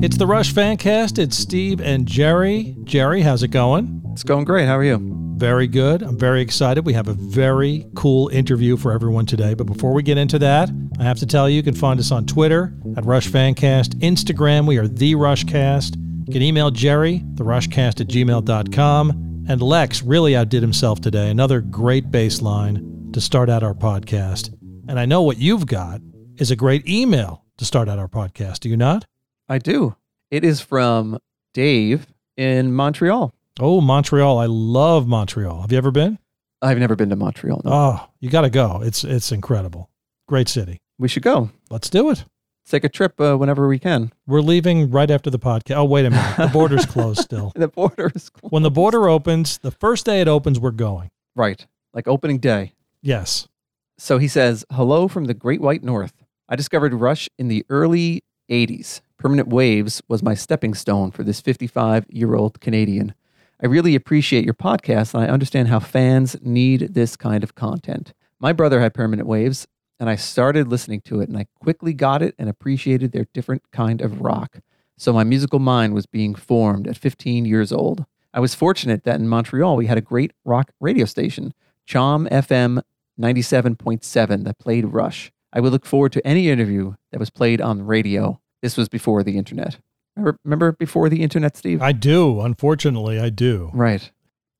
It's the Rush Fancast. It's Steve and Jerry. Jerry, how's it going? It's going great. How are you? Very good. I'm very excited. We have a very cool interview for everyone today. But before we get into that, I have to tell you, you can find us on Twitter at Rush Fancast, Instagram, we are The Rushcast. You can email Jerry, therushcast at gmail.com. And Lex really outdid himself today. Another great baseline to start out our podcast. And I know what you've got is a great email to start out our podcast. Do you not? I do. It is from Dave in Montreal. Oh, Montreal. I love Montreal. Have you ever been? I've never been to Montreal. No. Oh, you got to go. It's it's incredible. Great city. we should go. Let's do it. Let's take a trip uh, whenever we can. We're leaving right after the podcast. Oh, wait a minute. The border's closed still. The border is closed. When the border opens, the first day it opens, we're going. right, like opening day. Yes. So he says, "Hello from the Great White North. I discovered Rush in the early '80s. Permanent Waves was my stepping stone for this 55-year-old Canadian. I really appreciate your podcast, and I understand how fans need this kind of content. My brother had Permanent Waves, and I started listening to it, and I quickly got it and appreciated their different kind of rock. So my musical mind was being formed at 15 years old. I was fortunate that in Montreal we had a great rock radio station, Chom FM 97.7, that played Rush. I would look forward to any interview that was played on the radio. This was before the internet. Remember, remember before the internet, Steve? I do. Unfortunately, I do. Right.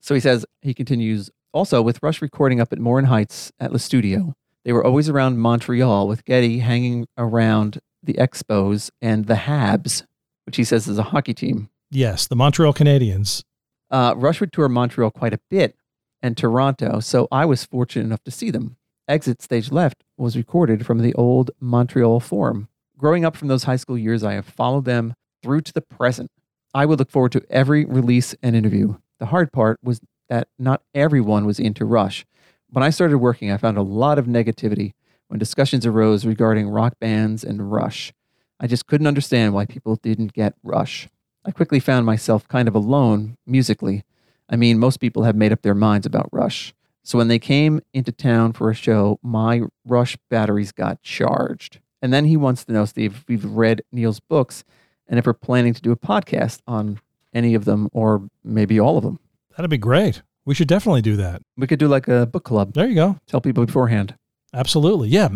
So he says, he continues, also with Rush recording up at Morin Heights at Le Studio, they were always around Montreal with Geddy hanging around the Expos and the Habs, which he says is a hockey team. Yes, the Montreal Canadiens. Uh, Rush would tour Montreal quite a bit and Toronto, so I was fortunate enough to see them. Exit Stage Left was recorded from the old Montreal Forum. Growing up from those high school years, I have followed them through to the present. I would look forward to every release and interview. The hard part was that not everyone was into Rush. When I started working, I found a lot of negativity when discussions arose regarding rock bands and Rush. I just couldn't understand why people didn't get Rush. I quickly found myself kind of alone musically. I mean, most people have made up their minds about Rush. So when they came into town for a show, my Rush batteries got charged. And then he wants to know, Steve, if we've read Neil's books and if we're planning to do a podcast on any of them or maybe all of them. That'd be great. We should definitely do that. We could do like a book club. There you go. Tell people beforehand. Absolutely. Yeah.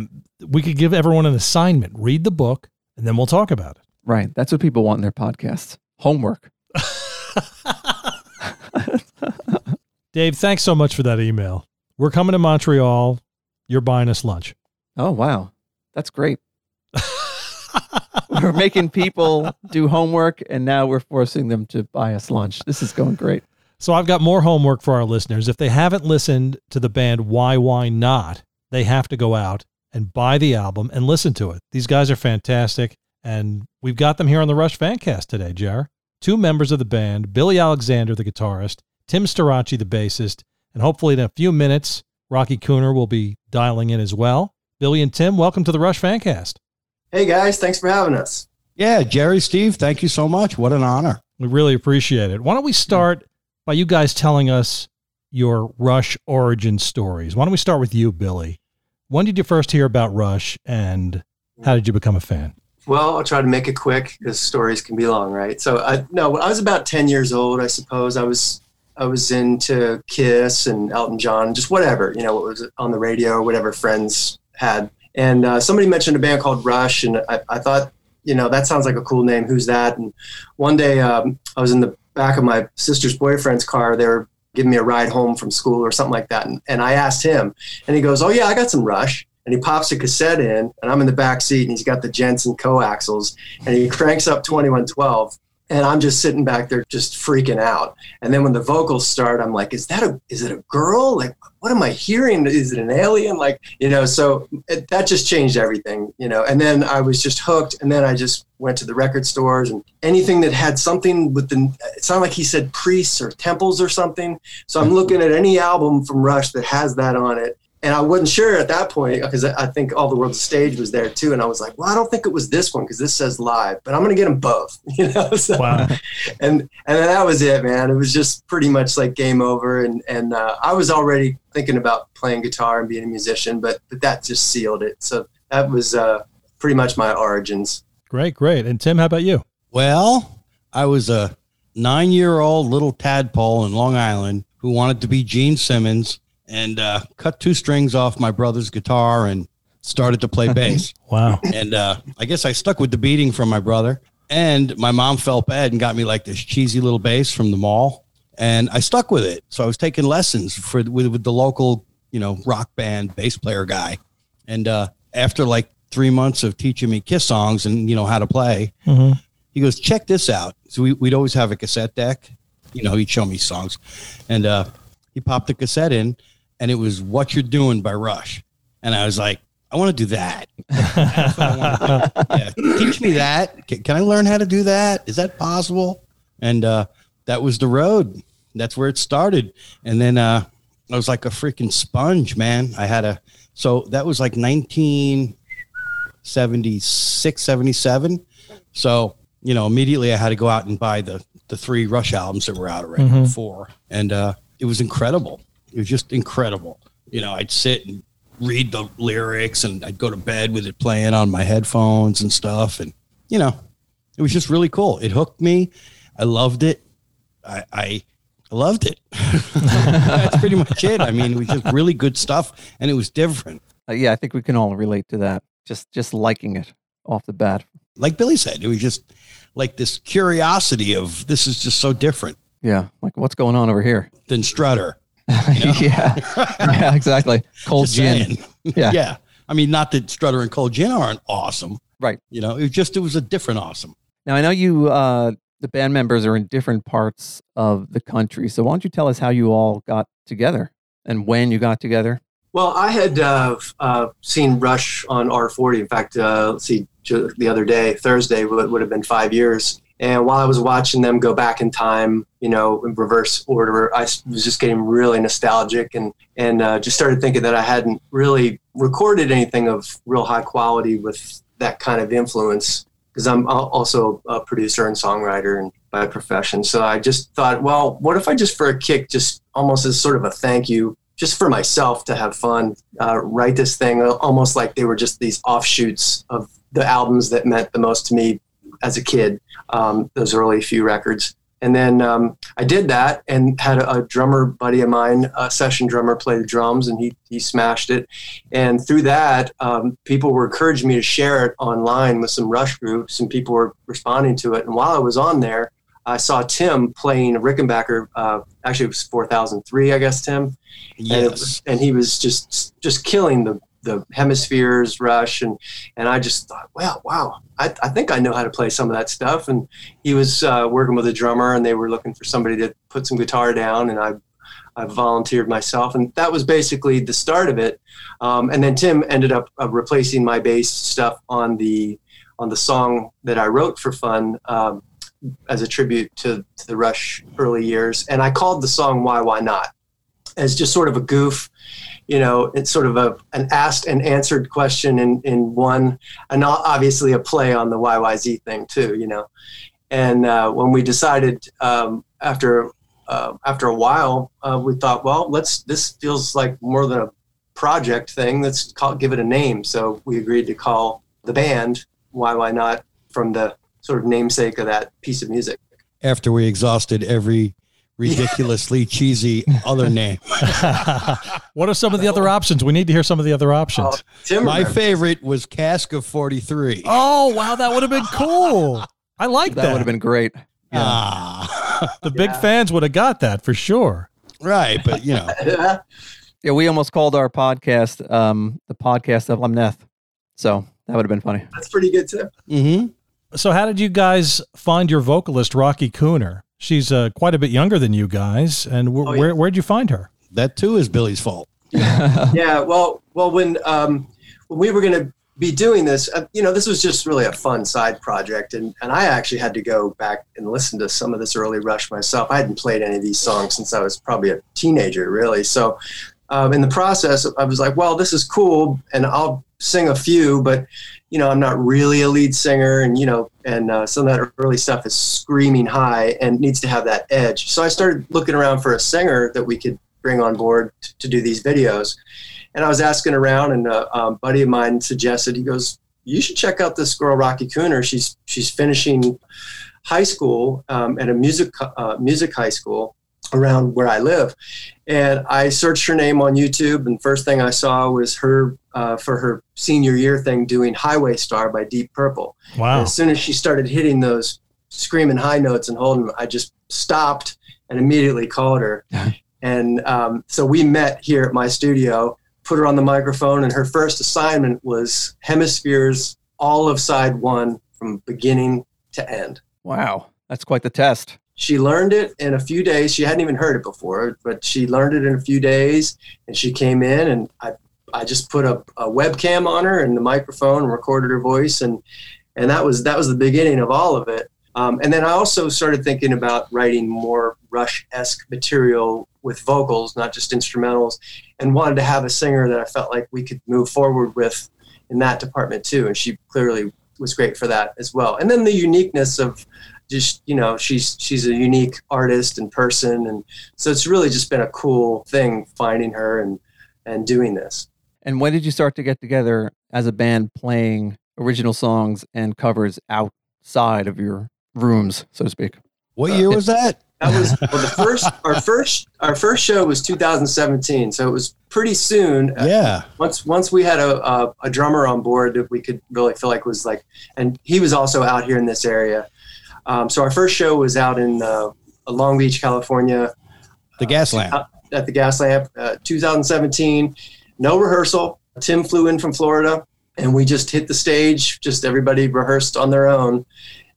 We could give everyone an assignment read the book, and then we'll talk about it. Right. That's what people want in their podcasts. Homework. Dave, thanks so much for that email. We're coming to Montreal. You're buying us lunch. Oh, wow. That's great. we're making people do homework and now we're forcing them to buy us lunch. This is going great. So I've got more homework for our listeners. If they haven't listened to the band Why Why Not, they have to go out and buy the album and listen to it. These guys are fantastic, and we've got them here on the Rush Fancast today, Jar. Two members of the band, Billy Alexander, the guitarist, Tim Starachi, the bassist, and hopefully in a few minutes, Rocky Cooner will be dialing in as well. Billy and Tim, welcome to the Rush Fancast. Hey guys, thanks for having us. Yeah, Jerry, Steve, thank you so much. What an honor. We really appreciate it. Why don't we start by you guys telling us your Rush origin stories? Why don't we start with you, Billy? When did you first hear about Rush and how did you become a fan? Well, I'll try to make it quick because stories can be long, right? So, I, no, when I was about ten years old, I suppose I was I was into Kiss and Elton John, just whatever you know, what was on the radio whatever friends had. And uh, somebody mentioned a band called Rush, and I, I thought, you know, that sounds like a cool name. Who's that? And one day, um, I was in the back of my sister's boyfriend's car. They were giving me a ride home from school or something like that, and, and I asked him, and he goes, "Oh yeah, I got some Rush." and he pops a cassette in, and I'm in the back seat, and he's got the Jensen coaxials, and he cranks up 2112, and I'm just sitting back there, just freaking out. And then when the vocals start, I'm like, "Is that a? Is it a girl? Like, what am I hearing? Is it an alien? Like, you know?" So it, that just changed everything, you know. And then I was just hooked, and then I just went to the record stores and anything that had something with the. It sounded like he said priests or temples or something. So I'm hmm. looking at any album from Rush that has that on it and I wasn't sure at that point because I think All the World's Stage was there too, and I was like, well, I don't think it was this one because this says live, but I'm gonna get them both, you know. So, Wow. and and then that was it, man. It was just pretty much like game over, and and uh, I was already thinking about playing guitar and being a musician, but but that just sealed it. So that was uh, pretty much my origins. Great, great. And Tim, how about you? Well, I was a nine year old little tadpole in Long Island who wanted to be Gene Simmons and uh, cut two strings off my brother's guitar and started to play bass. Wow. and uh, I guess I stuck with the beating from my brother. And my mom felt bad and got me like this cheesy little bass from the mall, and I stuck with it. So I was taking lessons for with, with the local, you know, rock band bass player guy. And uh, after like three months of teaching me Kiss songs and you know how to play, Mhm. he goes, "Check this out." So we, we'd always have a cassette deck. You know, he'd show me songs, and uh, he popped the cassette in, and it was "What You're Doing" by Rush, and I was like, "I want to do that." That's what I wanna do. yeah, teach me that. Can, can I learn how to do that? Is that possible? And uh, that was the road. That's where it started. And then uh, I was like a freaking sponge, man. I had a so that was like 1976, 77. So you know, immediately I had to go out and buy the the three Rush albums that were out already, Mhm. four, and uh, it was incredible. It was just incredible. You know, I'd sit and read the lyrics, and I'd go to bed with it playing on my headphones and stuff, and you know, it was just really cool. It hooked me. I loved it. I, I loved it. That's pretty much it. I mean, it was just really good stuff, and it was different. Uh, yeah, I think we can all relate to that. Just just liking it off the bat. Like Billy said, it was just like this curiosity of this is just so different Yeah, like what's going on over here? than Strutter. yeah, yeah, exactly. Cold Just gin. saying. Yeah. yeah. I mean, not that Strutter and Cold Gin aren't awesome. Right. You know, it was just, it was a different awesome. Now I know you, uh, the band members are in different parts of the country. So why don't you tell us how you all got together and when you got together? Well, I had uh, uh, seen Rush on R40. In fact, uh, let's see, the other day, Thursday, would, would have been five years. And while I was watching them go back in time, you know, in reverse order, I was just getting really nostalgic and and uh, just started thinking that I hadn't really recorded anything of real high quality with that kind of influence because I'm also a producer and songwriter and by profession. So I just thought, well, what if I just for a kick, just almost as sort of a thank you, just for myself to have fun, uh, write this thing uh, almost like they were just these offshoots of the albums that meant the most to me as a kid, um, those early few records. And then um, I did that and had a, a drummer buddy of mine, a session drummer, play the drums, and he he smashed it. And through that, um, people were encouraging me to share it online with some Rush groups, and people were responding to it. And while I was on there, I saw Tim playing Rickenbacker. Uh, actually, it was 4003, I guess, Tim and, Yes. was- and he was just just killing the the hemispheres rush and and I just thought wow wow I, I think I know how to play some of that stuff. And he was uh, working with a drummer and they were looking for somebody to put some guitar down and I I volunteered myself. And that was basically the start of it. Um, and then Tim ended up uh, replacing my bass stuff on the on the song that I wrote for fun um, as a tribute to, to the Rush early years. And I called the song Why Why Not as just sort of a goof. You know, it's sort of a an asked and answered question in in one, and obviously a play on the YYZ thing too. You know, and uh, when we decided um, after uh, after a while, uh, we thought, well, let's this feels like more than a project thing. Let's call give it a name. So we agreed to call the band Why Why Not from the sort of namesake of that piece of music. After we exhausted every ridiculously cheesy other name. what are some of the other options? We need to hear some of the other options. Oh, Tim, My favorite was Cask of 43. Oh, wow, that would have been cool. I like That that. would have been great. Ah, the big Yeah. fans would have got that for sure. right. But, you know, Yeah, we almost called our podcast um, the podcast of Lamneth. So that would have been funny. That's pretty good too. hmm So, how did you guys find your vocalist, Rocky Cooner? She's uh, quite a bit younger than you guys, and wh- Oh, yeah. where where'd you find her? that too is Billy's fault. yeah well well when um when we were going to be doing this uh, you know this was just really a fun side project and and i actually had to go back and listen to some of this early rush myself i hadn't played any of these songs since i was probably a teenager really so um, in the process, I was like, well, this is cool, and I'll sing a few, but you know, I'm not really a lead singer, and you know, and uh, some of that early stuff is screaming high and needs to have that edge. So I started looking around for a singer that we could bring on board t- to do these videos, and I was asking around, and a um, buddy of mine suggested he goes, "You should check out this girl, Rocky Cooner. She's she's finishing high school um, at a music uh, music high school." around where I live. And I searched her name on YouTube, and first thing I saw was her uh, for her senior year thing doing Highway Star by Deep Purple. Wow. And as soon as she started hitting those screaming high notes and holding them, I just stopped and immediately called her. and um, so we met here at my studio, put her on the microphone, and her first assignment was Hemispheres all of side one from beginning to end. Wow. That's quite the test. She learned it in a few days. She hadn't even heard it before, but she learned it in a few days. And she came in, and I, I just put a, a webcam on her and the microphone and recorded her voice, and and that was that was the beginning of all of it. Um, and then I also started thinking about writing more Rush esque material with vocals, not just instrumentals, and wanted to have a singer that I felt like we could move forward with in that department too. And she clearly was great for that as well. And then the uniqueness of just you know she's she's a unique artist and person and so it's really just been a cool thing finding her and and doing this And when did you start to get together as a band playing original songs and covers outside of your rooms, so to speak? What year was that? that was well the first our first our first show was 2017 so it was pretty soon Uh, Yeah. once once we had a, a, a drummer on board that we could really feel like was like and he was also out here in this area um, so our first show was out in uh, long beach california The gas lamp. uh, at the gas lamp uh, 2017 no rehearsal. Tim flew in from florida and we just hit the stage. Just everybody rehearsed on their own.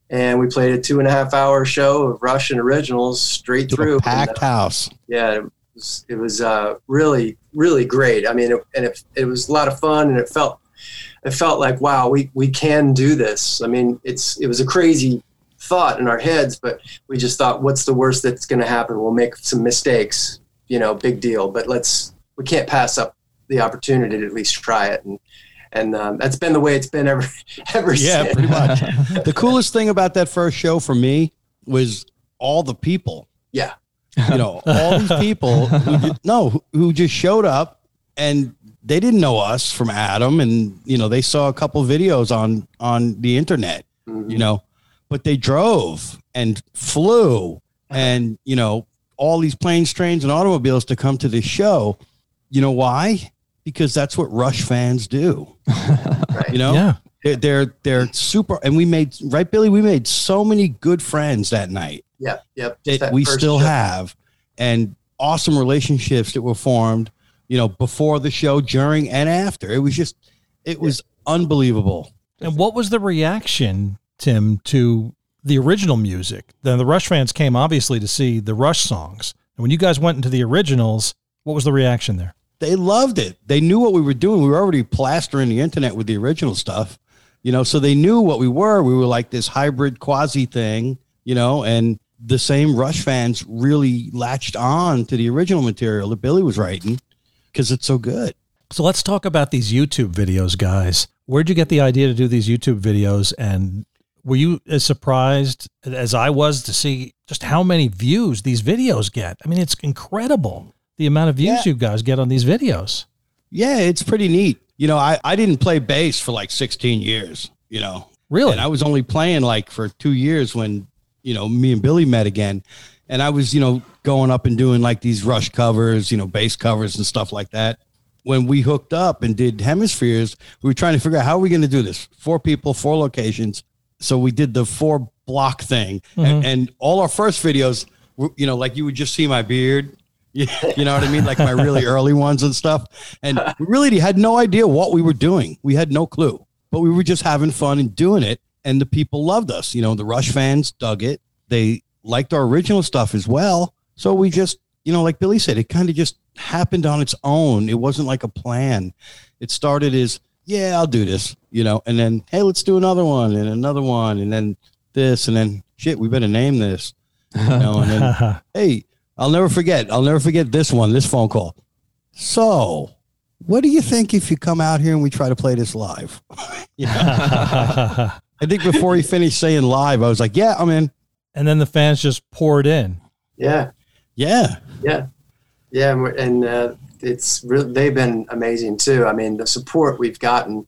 And we played a two and a half hour show of Russian originals straight through. packed And, uh, house. yeah it was, it was uh, really really great. I mean it, and it, it was a lot of fun and it felt it felt like wow we, we can do this. I mean it's it was a crazy thought in our heads but we just thought what's the worst that's going to happen? We'll make some mistakes you know big deal. But let's we can't pass up the opportunity to at least try it and and um, that's been the way it's been ever ever Yeah, since pretty much. the coolest thing about that first show for me was all the people. Yeah. You know, all these people who ju- no, who- just showed up and they didn't know us from Adam and you know, they saw a couple videos on on the internet, Mhm. you know, but they drove and flew and you know, all these planes, trains and automobiles to come to this show. You know why? Because that's what Rush fans do. right You know? Yeah. They're, they're they're super, and we made right, Billy. We made so many good friends that night yeah yep that, That we still show. have, and awesome relationships that were formed. You know, before the show, during, and after. It was just, it was unbelievable. And what was the reaction, Tim, to the original music? Then the Rush fans came obviously to see the Rush songs. And when you guys went into the originals, what was the reaction there? They loved it. They knew what we were doing. We were already plastering the internet with the original stuff, you know. So they knew what we were. We were like this hybrid quasi thing, you know, and the same Rush fans really latched on to the original material that Billy was writing because it's so good. So let's talk about these YouTube videos, guys. Where'd you get the idea to do these YouTube videos? And were you as surprised as I was to see just how many views these videos get? I mean, it's incredible the amount of views Yeah. you guys get on these videos. Yeah, it's pretty neat. You know, I, I didn't play bass for like 16 years, you know, Really? and I was only playing like for two years when, you know, me and Billy met again. And I was, you know, going up and doing like these rush covers, you know, bass covers and stuff like that. When we hooked up and did hemispheres, we were trying to figure out how are we going to do this? Four people, four locations. So we did the four block thing. Mm-hmm. And, and all our first videos, were, you know, like you would just see my beard. You know what I mean? Like my really early ones and stuff. And we really had no idea what we were doing. We had no clue, but we were just having fun and doing it. And the people loved us. You know, the Rush fans dug it. They liked our original stuff as well. So we just, you know, like Billy said, it kind of just happened on its own. It wasn't like a plan. It started as, yeah, I'll do this, you know, and then, hey, let's do another one and another one. And then this, and then shit, we better name this, you know, and then, hey, I'll never forget. I'll never forget this one, this phone call. So, what do you think if you come out here and we try to play this live? I think before he finished saying live, I was like, yeah, I'm in. and then the fans just poured in. Yeah, Yeah. yeah, yeah, and, we're- and uh, it's really they've been amazing too. I mean, the support we've gotten,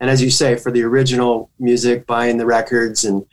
and as you say, for the original music, buying the records and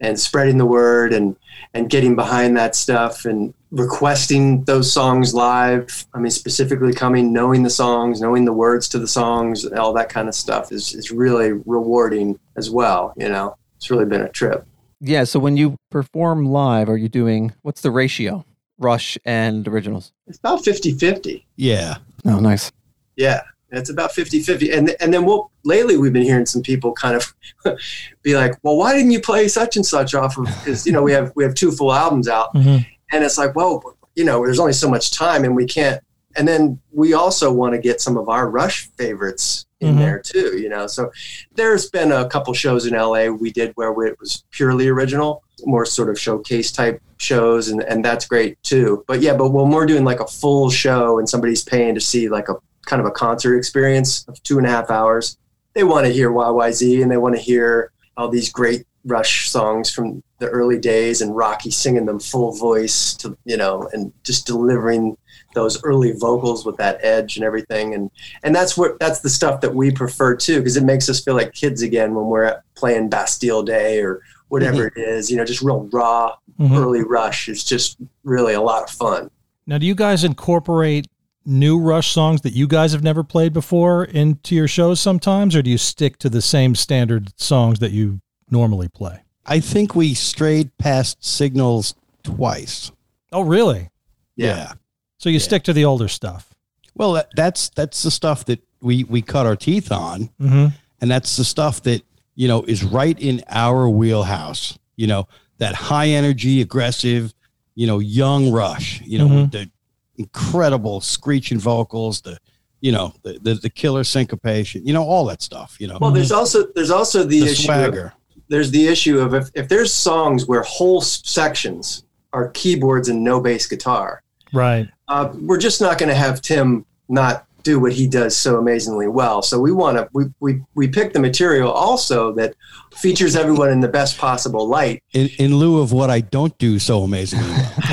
and spreading the word and and getting behind that stuff and requesting those songs live. I mean, specifically coming, knowing the songs, knowing the words to the songs, all that kind of stuff is is really rewarding as well. You know, it's really been a trip. Yeah. So when you perform live, are you doing what's the ratio? Rush and originals. It's about 50-50. Yeah. Oh, nice. Yeah, it's about 50-50. And and then we'll lately we've been hearing some people kind of be like, "Well, why didn't you play such and such off of cuz you know, we have we have two full albums out." Mhm. And it's like, "Well, you know, there's only so much time and we can't and then we also want to get some of our Rush favorites in Mhm. there too, you know. So there's been a couple shows in LA we did where it was purely original, more sort of showcase type shows, and, and that's great too. But yeah, but when we're doing like a full show and somebody's paying to see like a kind of a concert experience of two and a half hours, they want to hear YYZ and they want to hear all these great Rush songs from the early days and Rocky singing them full voice to you know and just delivering those early vocals with that edge and everything. And and that's what that's the stuff that we prefer too because it makes us feel like kids again when we're playing Bastille Day or whatever it is you know just real raw Mhm. early Rush is just really a lot of fun. Now, do you guys incorporate new Rush songs that you guys have never played before into your shows sometimes, or do you stick to the same standard songs that you normally play? I think we strayed past signals twice. Oh, really? yeah, So you Yeah. stick to the older stuff? Well, that, that's that's the stuff that we we cut our teeth on, Mm-hmm. and that's the stuff that you know is right in our wheelhouse. You know that high energy, aggressive, you know, young Rush. You know Mhm. the incredible screeching vocals, the you know the, the the killer syncopation. You know all that stuff. You know well there's also there's also the, the issue of, swagger. There's the issue of if, if there's songs where whole sections are keyboards and no bass guitar Right. uh, we're just not going to have Tim not do what he does so amazingly well. So we want to we, we we pick the material also that features everyone in the best possible light. In, in lieu of what I don't do so amazingly well.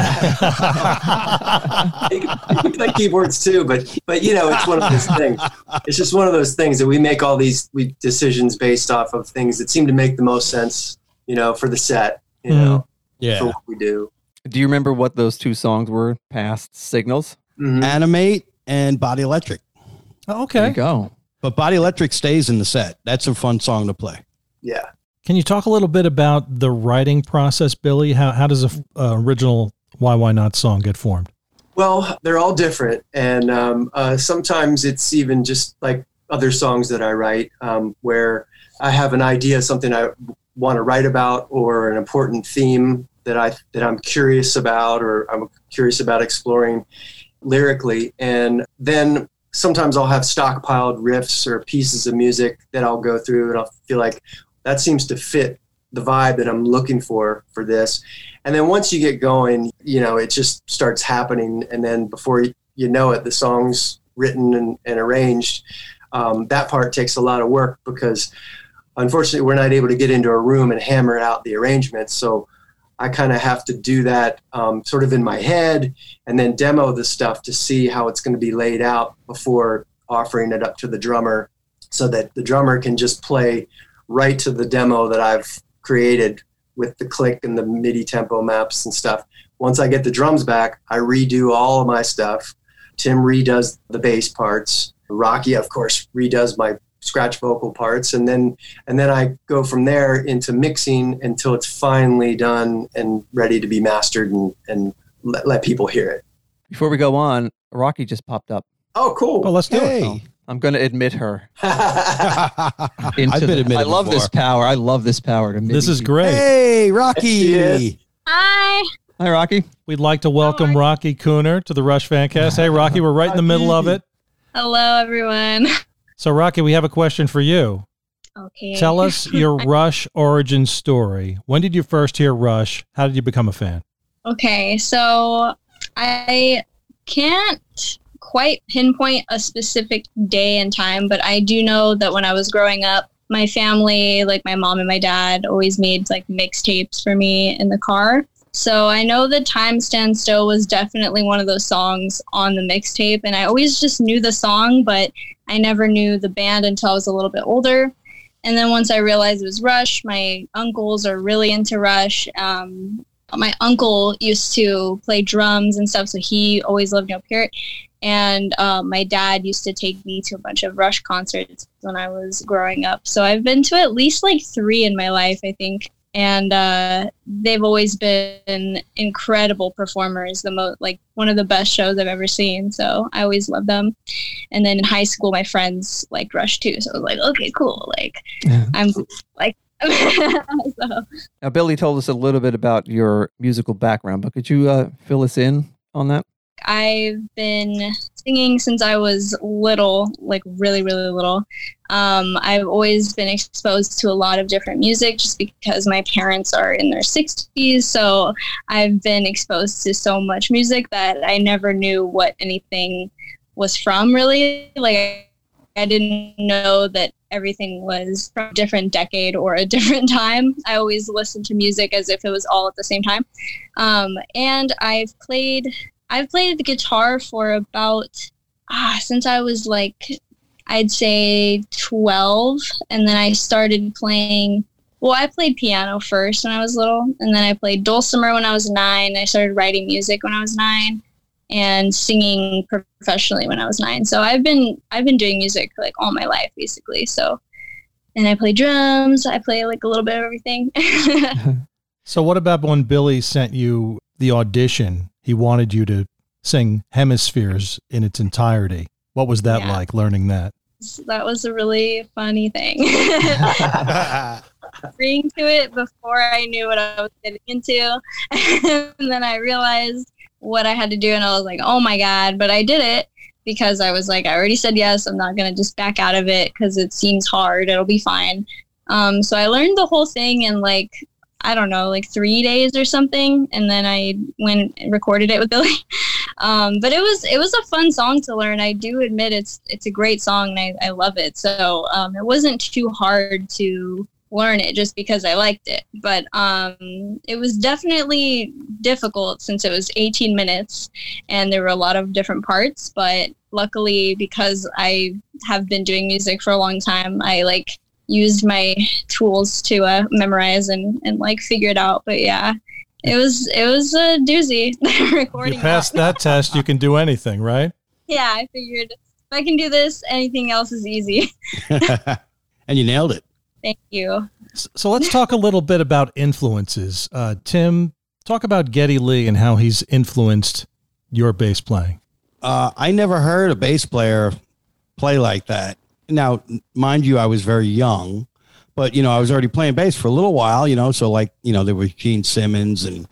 You can, you can play keyboards too, but but you know it's one of those things. It's just one of those things that we make all these we, decisions based off of things that seem to make the most sense, you know, for the set, you know, for Yeah. what we do. Do you remember what those two songs were? Past signals. Mhm. Animate and Body Electric. There okay. you go. But Body Electric stays in the set. That's a fun song to play. Yeah. Can you talk a little bit about the writing process, Billy? How how does a f- uh, original Why Why Not song get formed? Well, they're all different, and um, uh, sometimes it's even just like other songs that I write, um, where I have an idea, something I want to write about, or an important theme that I that I'm curious about, or I'm curious about exploring lyrically, and then sometimes I'll have stockpiled riffs or pieces of music that I'll go through, and I'll feel like that seems to fit the vibe that I'm looking for for this. And then once you get going, you know, it just starts happening. And then before you, know it, the song's written and, and arranged. Um, that part takes a lot of work because unfortunately we're not able to get into a room and hammer out the arrangements. So I kind of have to do that um, sort of in my head and then demo the stuff to see how it's going to be laid out before offering it up to the drummer so that the drummer can just play right to the demo that I've created with the click and the MIDI tempo maps and stuff. Once I get the drums back, I redo all of my stuff. Tim redoes the bass parts. Rocky, of course, redoes my scratch vocal parts, and then and then I go from there into mixing until it's finally done and ready to be mastered and and let, let people hear it. Before we go on, Rocky just popped up. Oh, cool! Well, let's do it. Hey. I'm going to admit her. I've Into been the- admitted I love before. this power. I love this power. To This is great. Hey, Rocky. Yes, Hi. Hi, Rocky. We'd like to welcome? Rocky Cooner to the Rush Fancast. Hey, Rocky, we're right in the middle of it. Hello, everyone. So, Rocky, we have a question for you. Okay. Tell us your Rush origin story. When did you first hear Rush? How did you become a fan? Okay, so I can't quite pinpoint a specific day and time, but I do know that when I was growing up, my family, like my mom and my dad, always made like mixtapes for me in the car. So I know that Time Stand Still was definitely one of those songs on the mixtape. And I always just knew the song, but I never knew the band until I was a little bit older. And then once I realized it was Rush, my uncles are really into Rush. Um, my uncle used to play drums and stuff, so he always loved up here. And um, my dad used to take me to a bunch of Rush concerts when I was growing up. So I've been to at least like three in my life, I think. And uh, they've always been incredible performers. The most like one of the best shows I've ever seen. So I always love them. And then in high school, my friends liked Rush too. So I was like, okay, cool. Like I'm like so. Now, Billy told us a little bit about your musical background, but could you uh, fill us in on that? I've been singing since I was little, like really, really little. Um, I've always been exposed to a lot of different music just because my parents are in their 60s. So I've been exposed to so much music that I never knew what anything was from, really. Like, I didn't know that everything was from a different decade or a different time. I always listened to music as if it was all at the same time. Um, and I've played I've played the guitar for about ah, since I was like I'd say 12 and then I started playing well, I played piano first when I was little, and then I played dulcimer when I was nine. I started writing music when I was nine, and singing professionally when I was nine. So I've been I've been doing music like all my life basically. So and I play drums. I play like a little bit of everything. so what about when Billy sent you the audition? He wanted you to sing Hemispheres in its entirety. What was that yeah. like learning that? That was a really funny thing. Agreeing to it before I knew what I was getting into. and then I realized what I had to do. And I was like, oh my God. But I did it because I was like, I already said yes. I'm not going to just back out of it because it seems hard. It'll be fine. Um, so I learned the whole thing in like, I don't know, like three days or something. And then I went and recorded it with Billy. um, but it was, it was a fun song to learn. I do admit it's, it's a great song and I, I love it. So um, it wasn't too hard to learn it just because I liked it. But um, it was definitely difficult since it was 18 minutes and there were a lot of different parts. But luckily, because I have been doing music for a long time, I like used my tools to uh, memorize and, and like figure it out. But yeah. It was it was a doozy recording. You passed that. that test, you can do anything, right? Yeah, I figured if I can do this, anything else is easy. and you nailed it. Thank you. So let's talk a little bit about influences. Uh, Tim, talk about Geddy Lee and how he's influenced your bass playing. Uh, I never heard a bass player play like that. Now, mind you, I was very young, but you know, I was already playing bass for a little while. You know, so like you know, there was Gene Simmons and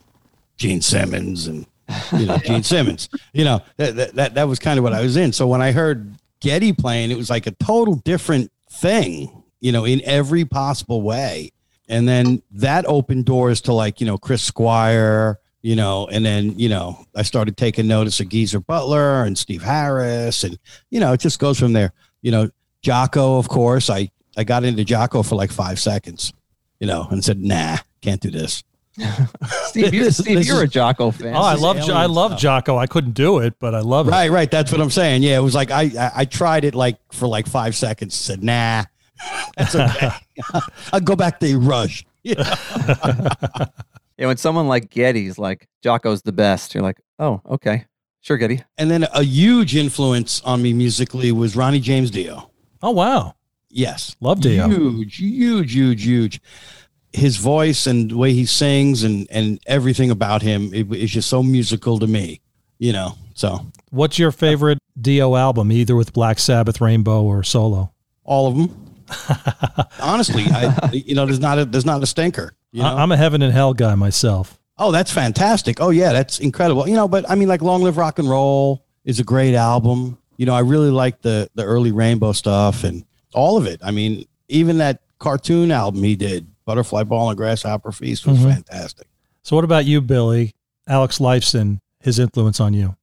Gene Simmons and you know Gene Simmons. You know, that, that that was kind of what I was in. So when I heard Geddy playing, it was like a total different thing you know, in every possible way. And then that opened doors to like, you know, Chris Squire, you know, and then, you know, I started taking notice of Geezer Butler and Steve Harris. And, you know, it just goes from there. You know, Jaco, of course. I, I got into Jaco for like five seconds, you know, and said, nah, can't do this. Steve, you're, Steve, you're a Jaco oh, fan. Oh, I love I love Jaco. I couldn't do it, but I love it. Right, right. That's what I'm saying. Yeah, it was like I I, I tried it like for like five seconds. Said nah, that's okay. I'll go back to Rush. Yeah. yeah, when someone like Geddy's like Jaco's the best, you're like, oh, okay, sure, Geddy. And then a huge influence on me musically was Ronnie James Dio. Oh wow, yes, love Dio. Huge, huge, huge, huge. His voice and the way he sings and and everything about him is just so musical to me. You know, so. What's your favorite Dio album, either with Black Sabbath, Rainbow, or solo? All of them. Honestly, I, you know, there's not a there's not a stinker. You know? I'm a heaven and hell guy myself. Oh, that's fantastic. Oh yeah, that's incredible. You know, but I mean, like Long Live Rock and Roll is a great album. You know, I really like the the early Rainbow stuff and all of it. I mean, even that cartoon album he did, Butterfly Ball and Grasshopper Feast, was mm-hmm. fantastic. So, what about you, Billy? Alex Lifeson, his influence on you?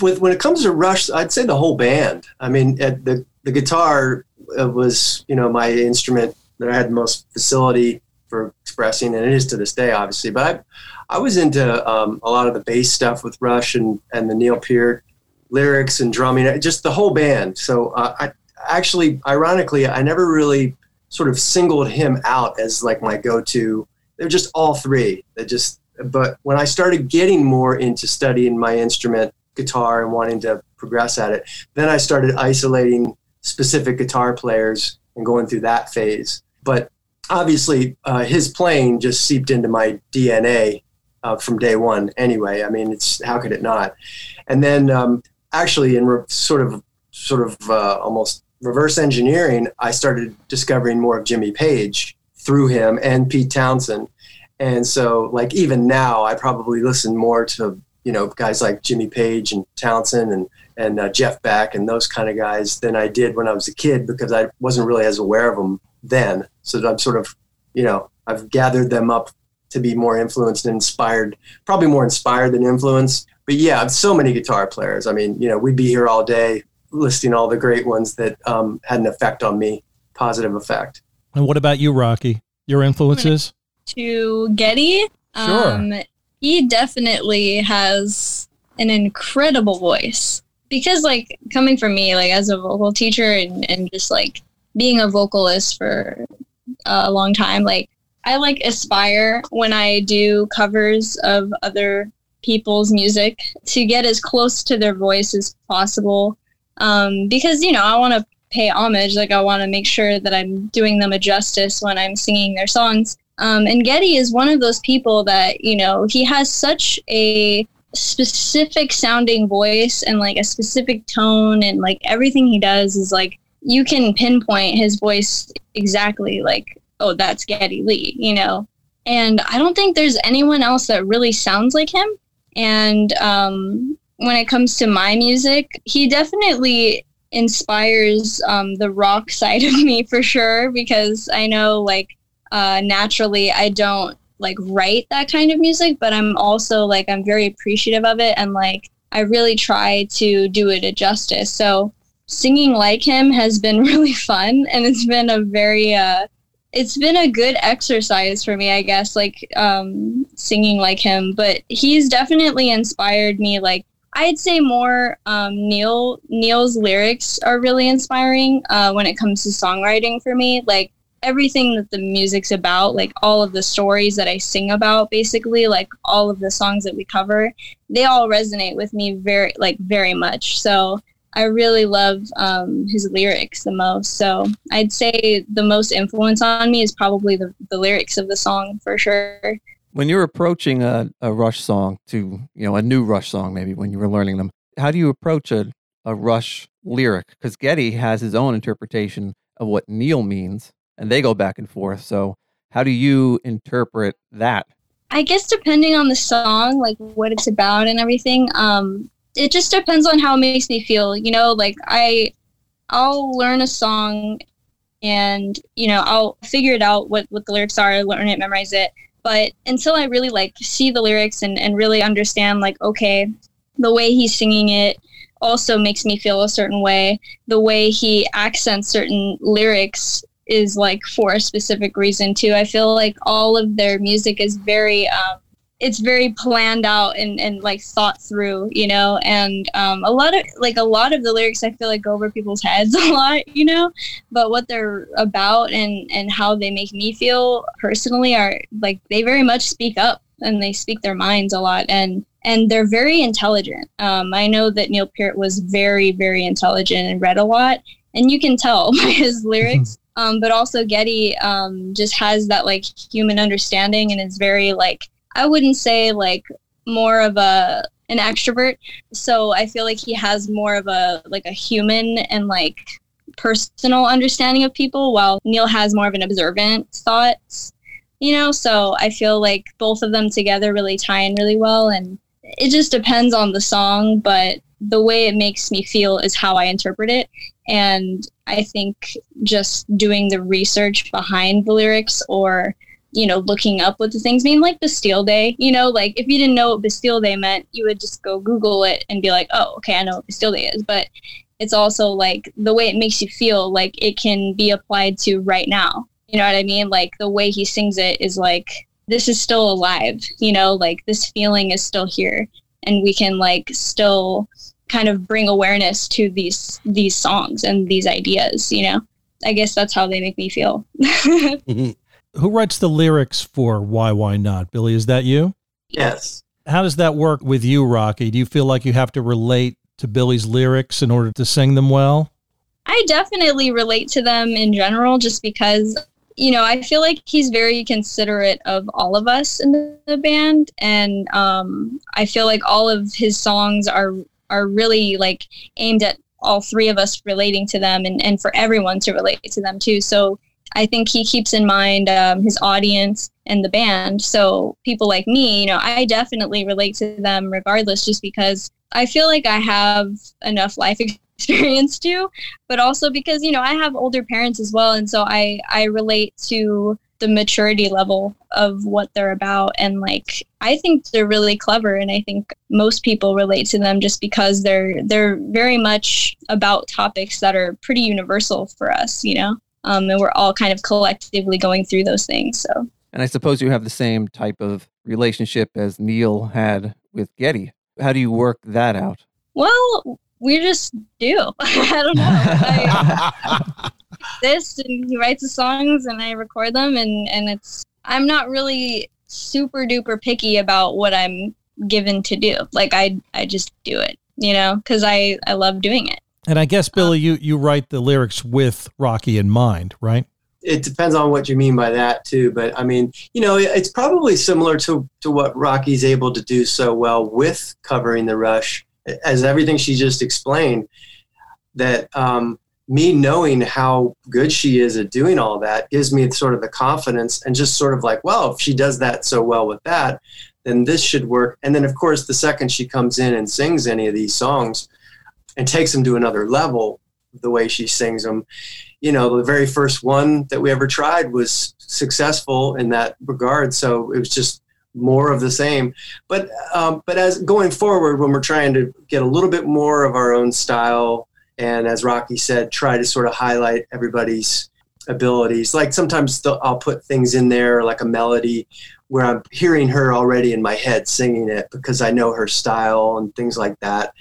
with when it comes to Rush, I'd say the whole band. I mean, the the guitar uh, was you know my instrument that I had the most facility for expressing, and it is to this day, obviously. But I I was into um, a lot of the bass stuff with Rush and and the Neil Peart lyrics and drumming, just the whole band. So uh, I actually, ironically, I never really sort of singled him out as like my go-to. They're just all three. They just. But when I started getting more into studying my instrument, guitar, and wanting to progress at it, then I started isolating specific guitar players and going through that phase. But obviously, uh, his playing just seeped into my DNA uh, from day one. Anyway, I mean, it's how could it not? And then um, actually, in re- sort of sort of uh, almost reverse engineering, I started discovering more of Jimmy Page through him and Pete Townshend. And so, like even now, I probably listen more to you know guys like Jimmy Page and Townshend and and uh, Jeff Beck and those kind of guys than I did when I was a kid because I wasn't really as aware of them then. So I'm sort of, you know, I've gathered them up to be more influenced and inspired, probably more inspired than influenced. But yeah, so many guitar players. I mean, you know, we'd be here all day listing all the great ones that um, had an effect on me, positive effect. And what about you, Rocky? Your influences? To Geddy, Sure. um, he definitely has an incredible voice because like coming from me like as a vocal teacher and, and just like being a vocalist for a long time like i like aspire when i do covers of other people's music to get as close to their voice as possible. Um, because you know i want to pay homage like i want to make sure that i'm doing them a justice when i'm singing their songs. Um, and geddy is one of those people that you know he has such a specific sounding voice and like a specific tone and like everything he does is like you can pinpoint his voice exactly like oh that's Geddy Lee you know? And I don't think there's anyone else that really sounds like him and um, when it comes to my music he definitely inspires um, the rock side of me for sure because I know like uh, naturally I don't like write that kind of music, but I'm also like I'm very appreciative of it and like I really try to do it a justice. So singing like him has been really fun and it's been a very uh it's been a good exercise for me, I guess, like um singing like him, but he's definitely inspired me like I'd say more um, Neil Neil's lyrics are really inspiring uh, when it comes to songwriting for me. Like everything that the music's about, like all of the stories that I sing about, basically, like all of the songs that we cover, they all resonate with me very, like very much. So I really love um, his lyrics the most. So I'd say the most influence on me is probably the, the lyrics of the song for sure. When you're approaching a, a Rush song to, you know, a new Rush song, maybe when you were learning them, how do you approach a, a Rush lyric? Because Geddy has his own interpretation of what Neil means, and they go back and forth. So, how do you interpret that? I guess depending on the song, like what it's about and everything, um, it just depends on how it makes me feel. You know, like I, I'll learn a song, and you know, I'll figure it out what what the lyrics are, learn it, memorize it. But until I really like see the lyrics and and really understand, like okay, the way he's singing it also makes me feel a certain way. The way he accents certain lyrics is like for a specific reason too. I feel like all of their music is very um, it's very planned out and, and like thought through, you know, and um, a lot of like a lot of the lyrics I feel like go over people's heads a lot, you know, but what they're about and and how they make me feel personally are like they very much speak up and they speak their minds a lot and and they're very intelligent. Um, I know that Neil Peart was very very intelligent and read a lot, and you can tell by his lyrics. Um, but also Geddy um, just has that like human understanding and is very like I wouldn't say like more of a an extrovert. So I feel like he has more of a like a human and like personal understanding of people, while Neil has more of an observant thoughts. You know, so I feel like both of them together really tie in really well, and it just depends on the song, but the way it makes me feel is how I interpret it. And I think just doing the research behind the lyrics or you know, looking up what the things mean, like Bastille Day. You know, like if you didn't know what Bastille Day meant, you would just go Google it and be like, oh, okay, I know what Bastille Day is. But it's also like the way it makes you feel, like it can be applied to right now. You know what I mean? Like the way he sings it is like, this is still alive, you know, like this feeling is still here. And we can like still kind of bring awareness to these these songs and these ideas, you know. I guess that's how they make me feel. Mm-hmm. Who writes the lyrics for Why Why Not? Billy, is that you? Yes. How does that work with you, Rocky? Do you feel like you have to relate to Billy's lyrics in order to sing them well? I definitely relate to them in general just because you know, I feel like he's very considerate of all of us in the, the band, and um, I feel like all of his songs are are really like aimed at all three of us relating to them, and and for everyone to relate to them too. So I think he keeps in mind um, his audience and the band. So people like me, you know, I definitely relate to them regardless, just because I feel like I have enough life experience to, but also because you know I have older parents as well, and so I I relate to the maturity level of what they're about. And like I think they're really clever. And I think most people relate to them just because they're they're very much about topics that are pretty universal for us, you know um, and we're all kind of collectively going through those things. So, and I suppose you have the same type of relationship as Neil had with Geddy. How do you work that out? Well, we just do. I don't know. I, this and he writes the songs and I record them, and and it's I'm not really super duper picky about what I'm given to do. Like I I just do it, you know, because I I love doing it. And I guess Billy, you you write the lyrics with Rocky in mind, right? It depends on what you mean by that too, but I mean, you know, it's probably similar to to what Rocky's able to do so well with covering the rush, as everything she just explained. That um, me knowing how good she is at doing all that gives me sort of the confidence and just sort of like, well, if she does that so well with that, then this should work. And then, of course, the second she comes in and sings any of these songs, and takes them to another level the way she sings them you know the very first one that we ever tried was successful in that regard so it was just more of the same. But um, but as going forward when we're trying to get a little bit more of our own style and as rocky said try to sort of highlight everybody's abilities like sometimes i'll put things in there like a melody where I'm hearing her already in my head singing it because I know her style and things like that.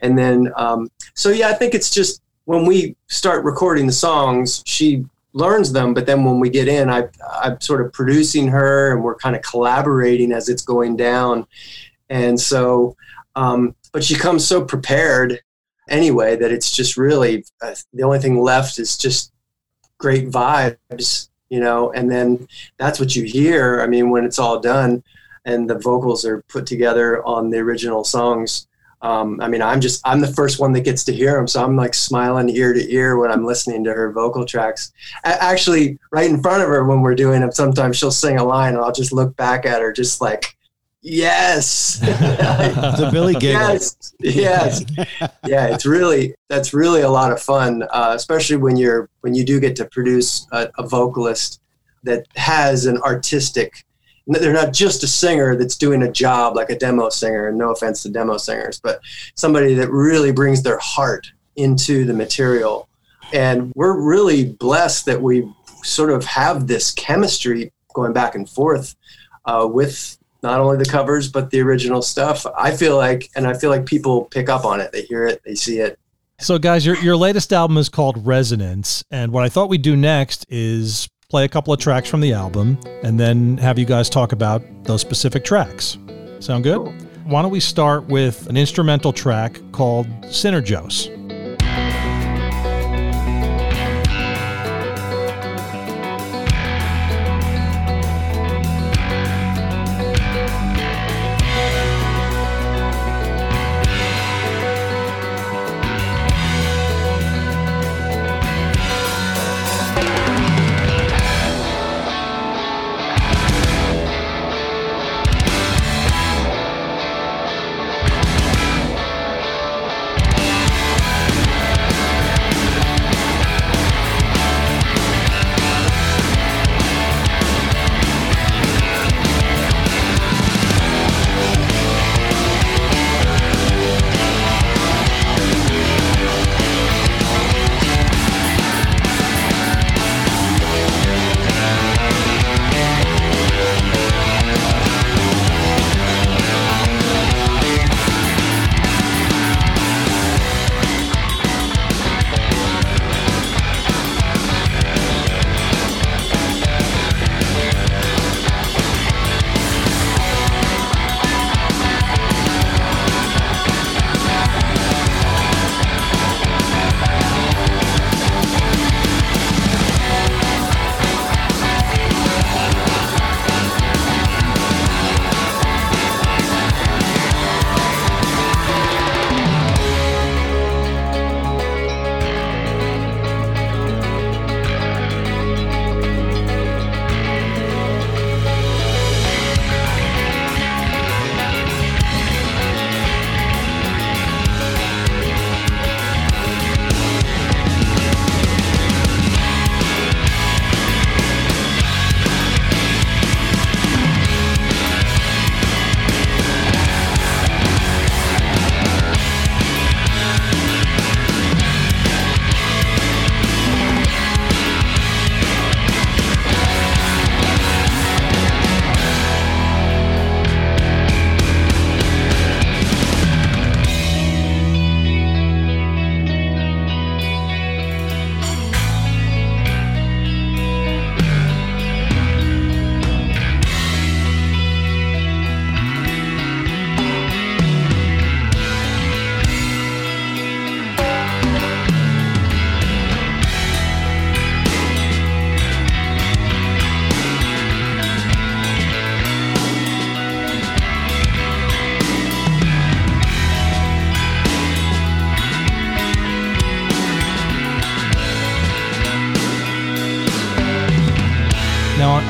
And then, um, so yeah, I think it's just when we start recording the songs, she learns them, but then when we get in, I, I'm sort of producing her and we're kind of collaborating as it's going down. And so, um, but she comes so prepared anyway that it's just really uh, the only thing left is just great vibes you know, and then that's what you hear. I mean, when it's all done and the vocals are put together on the original songs. Um, I mean, I'm just I'm the first one that gets to hear them, so I'm like smiling ear to ear when I'm listening to her vocal tracks. Actually, right in front of her when we're doing them, sometimes she'll sing a line, and I'll just look back at her, just like, yes, the Billy giggle. Yes, yes, yeah. It's really that's really a lot of fun, uh, especially when you're when you do get to produce a, a vocalist that has an artistic they're not just a singer that's doing a job like a demo singer and no offense to demo singers but somebody that really brings their heart into the material and we're really blessed that we sort of have this chemistry going back and forth uh, with not only the covers but the original stuff i feel like and i feel like people pick up on it they hear it they see it so guys your, your latest album is called resonance and what i thought we'd do next is play a couple of tracks from the album, and then have you guys talk about those specific tracks. Sound good? Why don't we start with an instrumental track called Synergos?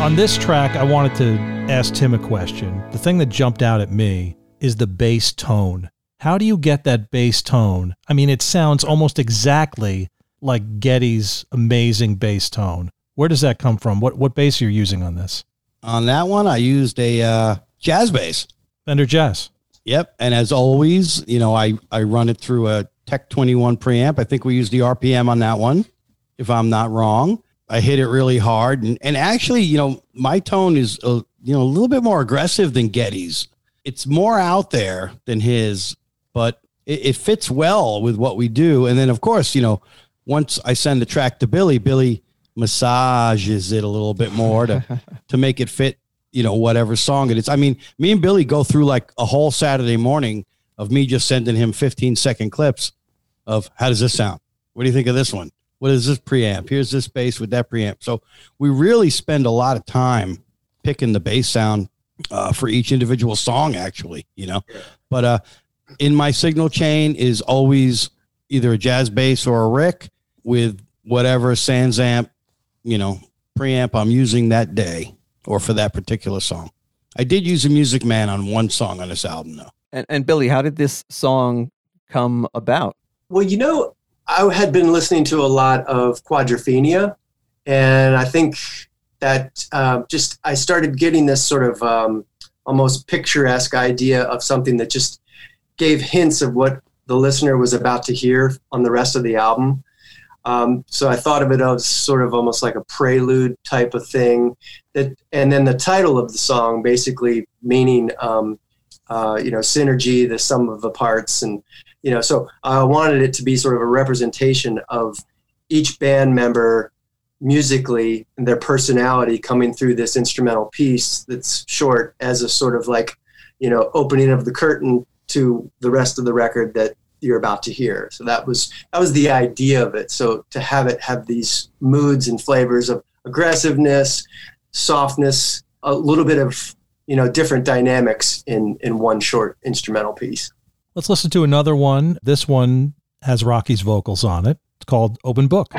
On, this track, I wanted to ask Tim a question. The thing that jumped out at me is the bass tone. How do you get that bass tone? I mean, it sounds almost exactly like Geddy's amazing bass tone. Where does that come from? What what bass are you using on this? On that one, I used a uh, jazz bass. Fender Jazz. Yep. And as always, you know, I, I run it through a Tech 21 preamp. I think we use the RPM on that one, if I'm not wrong. I hit it really hard. And, and actually, you know, my tone is, a, you know, a little bit more aggressive than Geddy's. It's more out there than his, but it, it fits well with what we do. And then, of course, you know, once I send the track to Billy, Billy massages it a little bit more to, to make it fit you know whatever song it is i mean me and billy go through like a whole saturday morning of me just sending him 15 second clips of how does this sound what do you think of this one what is this preamp here's this bass with that preamp so we really spend a lot of time picking the bass sound uh, for each individual song actually you know but uh in my signal chain is always either a jazz bass or a rick with whatever SansAmp, you know, preamp I'm using that day or for that particular song. I did use a Music Man on one song on this album, though. And, and Billy, how did this song come about? Well, you know, I had been listening to a lot of Quadrophenia, and I think that uh, just I started getting this sort of um, almost picturesque idea of something that just gave hints of what the listener was about to hear on the rest of the album. Um, so I thought of it as sort of almost like a prelude type of thing. That, and then the title of the song basically meaning, um, uh, you know, synergy, the sum of the parts, and you know. So I wanted it to be sort of a representation of each band member musically and their personality coming through this instrumental piece that's short as a sort of like, you know, opening of the curtain to the rest of the record that you're about to hear. So that was that was the idea of it. So to have it have these moods and flavors of aggressiveness, softness, a little bit of you know different dynamics in in one short instrumental piece. Let's listen to another one. This one has Rocky's vocals on it. It's called Open Book.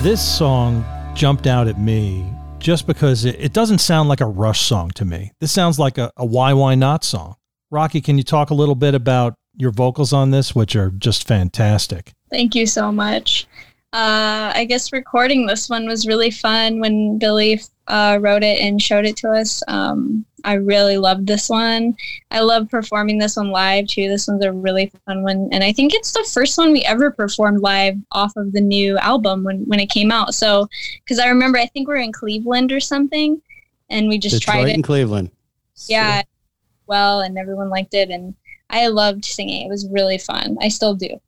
This song jumped out at me just because it, it doesn't sound like a Rush song to me. This sounds like a, a Why Why Not song. Rocky, can you talk a little bit about your vocals on this, which are just fantastic? Thank you so much. Uh, I guess recording this one was really fun when Billy uh, wrote it and showed it to us. Um, I really loved this one. I love performing this one live too. This one's a really fun one, and I think it's the first one we ever performed live off of the new album when when it came out. So, because I remember, I think we are in Cleveland or something, and we just Detroit tried it. in Cleveland. Yeah, well, and everyone liked it, and I loved singing. It was really fun. I still do.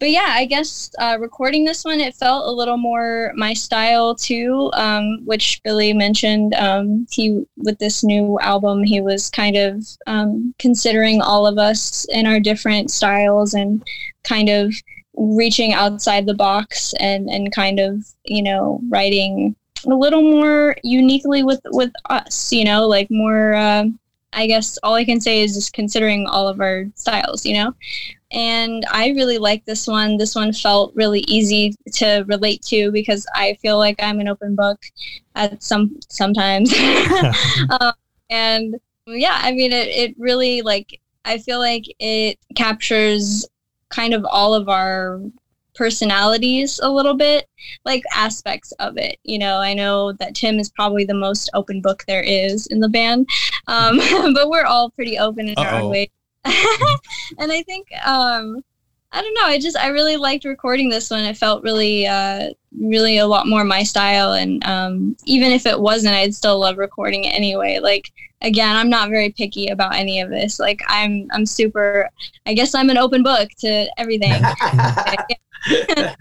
But yeah, I guess uh, recording this one, it felt a little more my style too, um, which Billy mentioned. Um, he with this new album, he was kind of um, considering all of us in our different styles and kind of reaching outside the box and and kind of you know writing a little more uniquely with with us. You know, like more. um I guess all I can say is just considering all of our styles, you know? And I really like this one. This one felt really easy to relate to because I feel like I'm an open book at some sometimes. um, and yeah, I mean, it, it really like, I feel like it captures kind of all of our personalities a little bit, like aspects of it. You know, I know that Tim is probably the most open book there is in the band, um, but we're all pretty open in our Uh-oh. own way. and I think, um, I don't know, I just, I really liked recording this one. It felt really, uh, really a lot more my style. And um, even if it wasn't, I'd still love recording it anyway. Like, again, I'm not very picky about any of this. Like, I'm, I'm super, I guess I'm an open book to everything. Can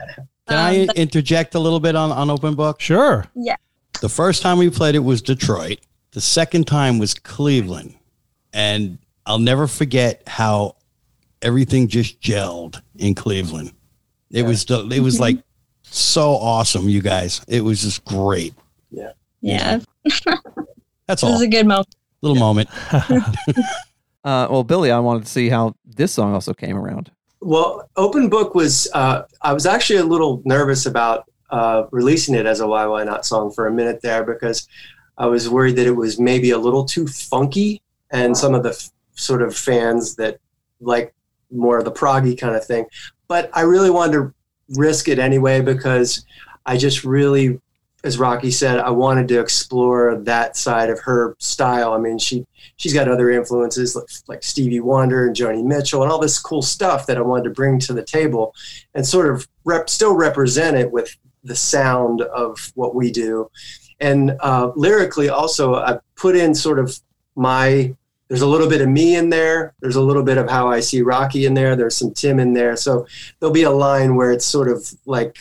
I Um, interject a little bit on, on Open Book? Sure. Yeah. The first time we played it was Detroit. The second time was Cleveland. And I'll never forget how everything just gelled in Cleveland. It was it was like so awesome, you guys. It was just great. yeah, Yeah. That's this all. is a good moment. Little moment. Uh, well, Billy, I wanted to see how this song also came around. Well, Open Book was, uh, I was actually a little nervous about uh, releasing it as a Why Why Not song for a minute there because I was worried that it was maybe a little too funky and some of the f- sort of fans that like more of the proggy kind of thing. But I really wanted to risk it anyway because I just really, as Rocky said, I wanted to explore that side of her style. I mean, she she's got other influences like, like Stevie Wonder and Joni Mitchell and all this cool stuff that I wanted to bring to the table and sort of rep, still represent it with the sound of what we do. And uh, lyrically, also, I put in sort of my there's a little bit of me in there. There's a little bit of how I see Rocky in there. There's some Tim in there. So there'll be a line where it's sort of like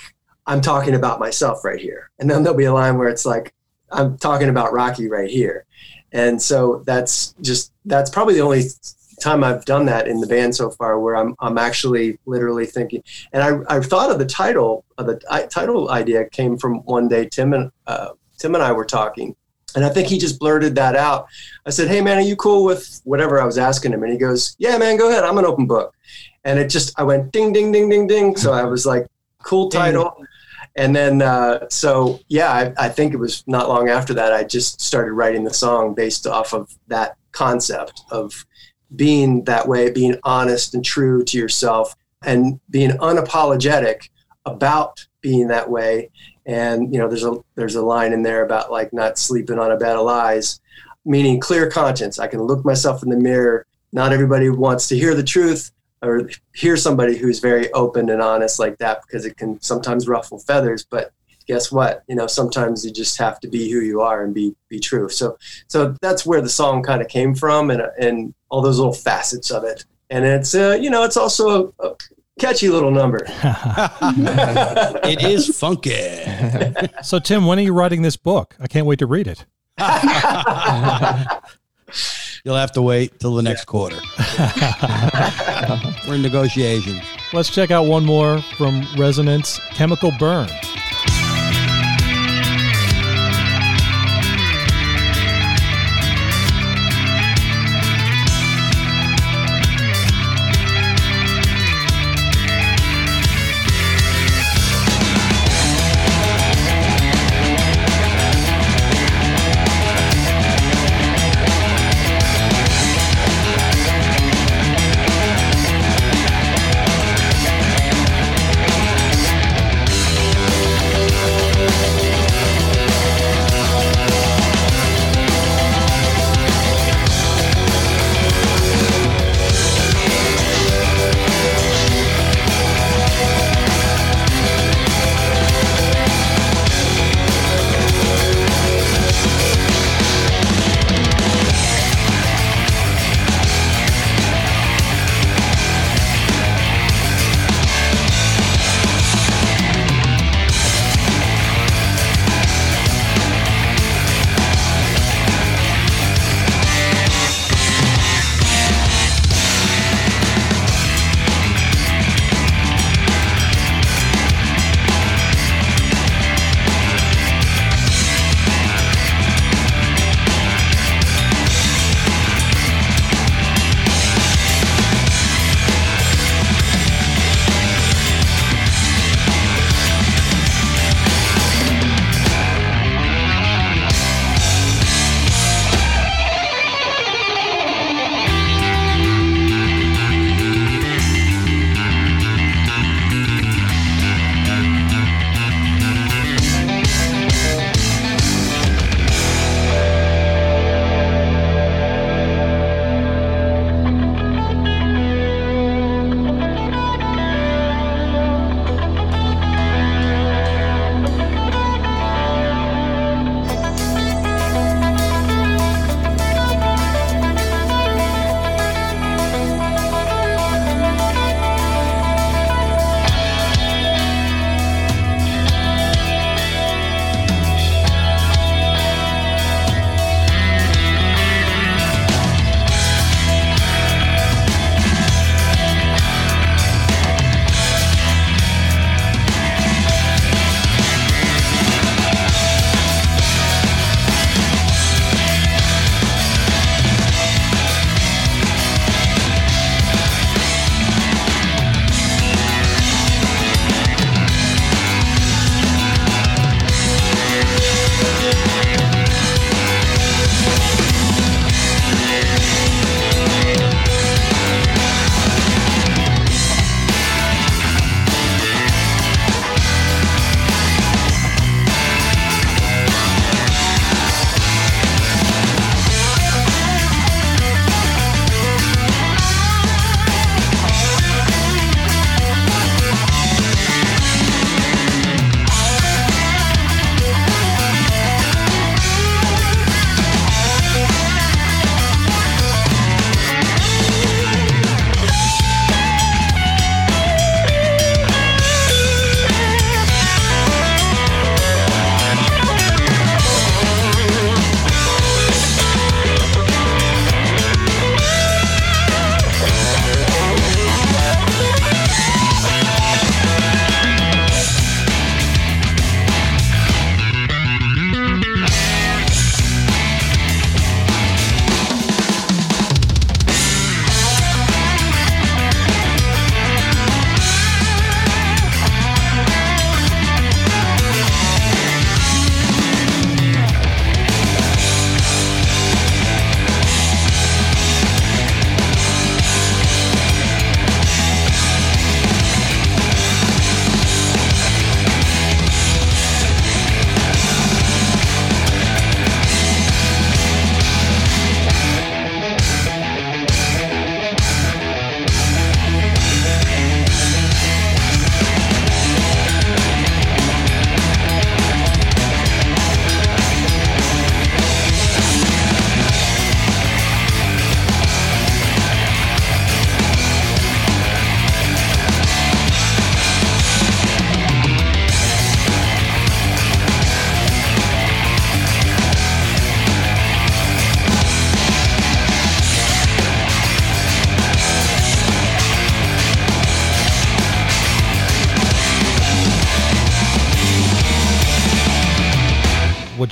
I'm talking about myself right here. And then there'll be a line where it's like I'm talking about Rocky right here. And so that's just that's probably the only time I've done that in the band so far where I'm I'm actually literally thinking and I I thought of the title of the I, title idea came from one day Tim and uh, Tim and I were talking and I think he just blurted that out. I said, "Hey man, are you cool with whatever I was asking him?" And he goes, "Yeah, man, go ahead. I'm an open book." And it just I went ding ding ding ding ding. So I was like, "Cool title." And then, uh, so yeah, I, I think it was not long after that I just started writing the song based off of that concept of being that way, being honest and true to yourself, and being unapologetic about being that way. And you know, there's a there's a line in there about like not sleeping on a bed of lies, meaning clear conscience. I can look myself in the mirror. Not everybody wants to hear the truth or hear somebody who's very open and honest like that because it can sometimes ruffle feathers. But guess what? You know, sometimes you just have to be who you are and be be true. So so that's where the song kind of came from and and all those little facets of it. And it's uh, you know, it's also a, a catchy little number. it is funky. so, Tim, when are you writing this book? I can't wait to read it. You'll have to wait till the next quarter. We're in negotiations. Let's check out one more from Resonance Chemical Burn.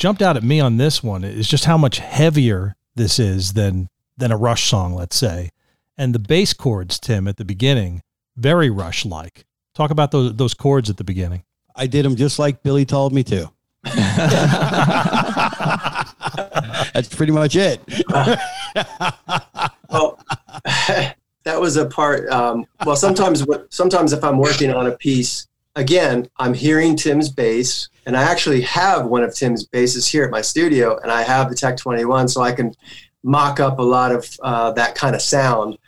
Jumped out at me on this one is just how much heavier this is than than a Rush song, let's say. And the bass chords, Tim, at the beginning, very Rush like. Talk about those those chords at the beginning. I did them just like Billy told me to. That's pretty much it. well, that was a part. Um, well, sometimes, sometimes if I'm working on a piece, again, I'm hearing Tim's bass, and I actually have one of Tim's basses here at my studio, and I have the Tech 21, so I can mock up a lot of uh, that kind of sound.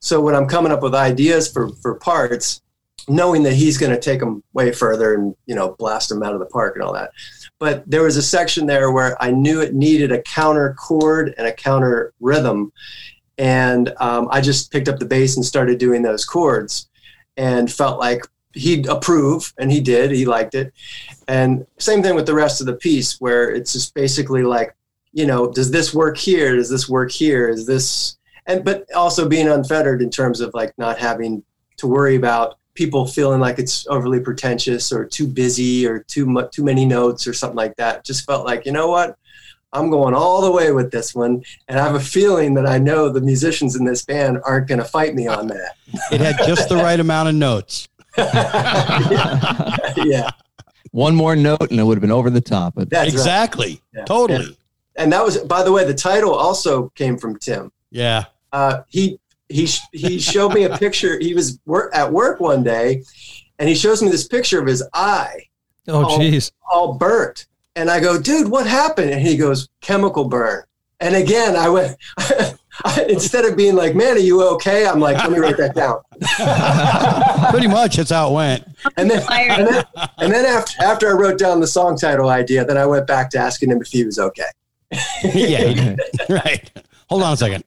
So when I'm coming up with ideas for for parts, knowing that he's going to take them way further and you know blast them out of the park and all that. But there was a section there where I knew it needed a counter chord and a counter rhythm, and um, I just picked up the bass and started doing those chords, and felt like he'd approve, and he did. He liked it, and same thing with the rest of the piece, where it's just basically like, you know, does this work here? Does this work here? Is this and but also being unfettered in terms of like not having to worry about people feeling like it's overly pretentious or too busy or too much too many notes or something like that just felt like you know what i'm going all the way with this one and i have a feeling that i know the musicians in this band aren't going to fight me on that It had just the right amount of notes. yeah One more note and it would have been over the top. But that's right. exactly. Yeah. Totally. and that was by the way the title also came from tim Yeah. uh, he he he showed me a picture. He was wor- at work one day, and he shows me this picture of his eye Oh, Oh. jeez. all burnt. And I go, dude, what happened? And he goes, chemical burn. And again, I went. instead of being like, "Man, are you okay?" I'm like, "Let me write that down." Pretty much that's how it went. And then, and then, and then after after I wrote down the song title idea, then I went back to asking him if he was okay. yeah. Right. Hold on a second.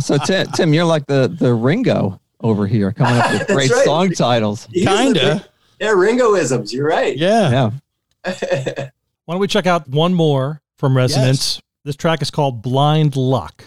so Tim, Tim, you're like the the Ringo over here, coming up with great right. song titles. He Kinda. Yeah, Ringoisms. You're right. Yeah. Yeah. Why don't we check out one more from Resonance? This track is called Blind Luck.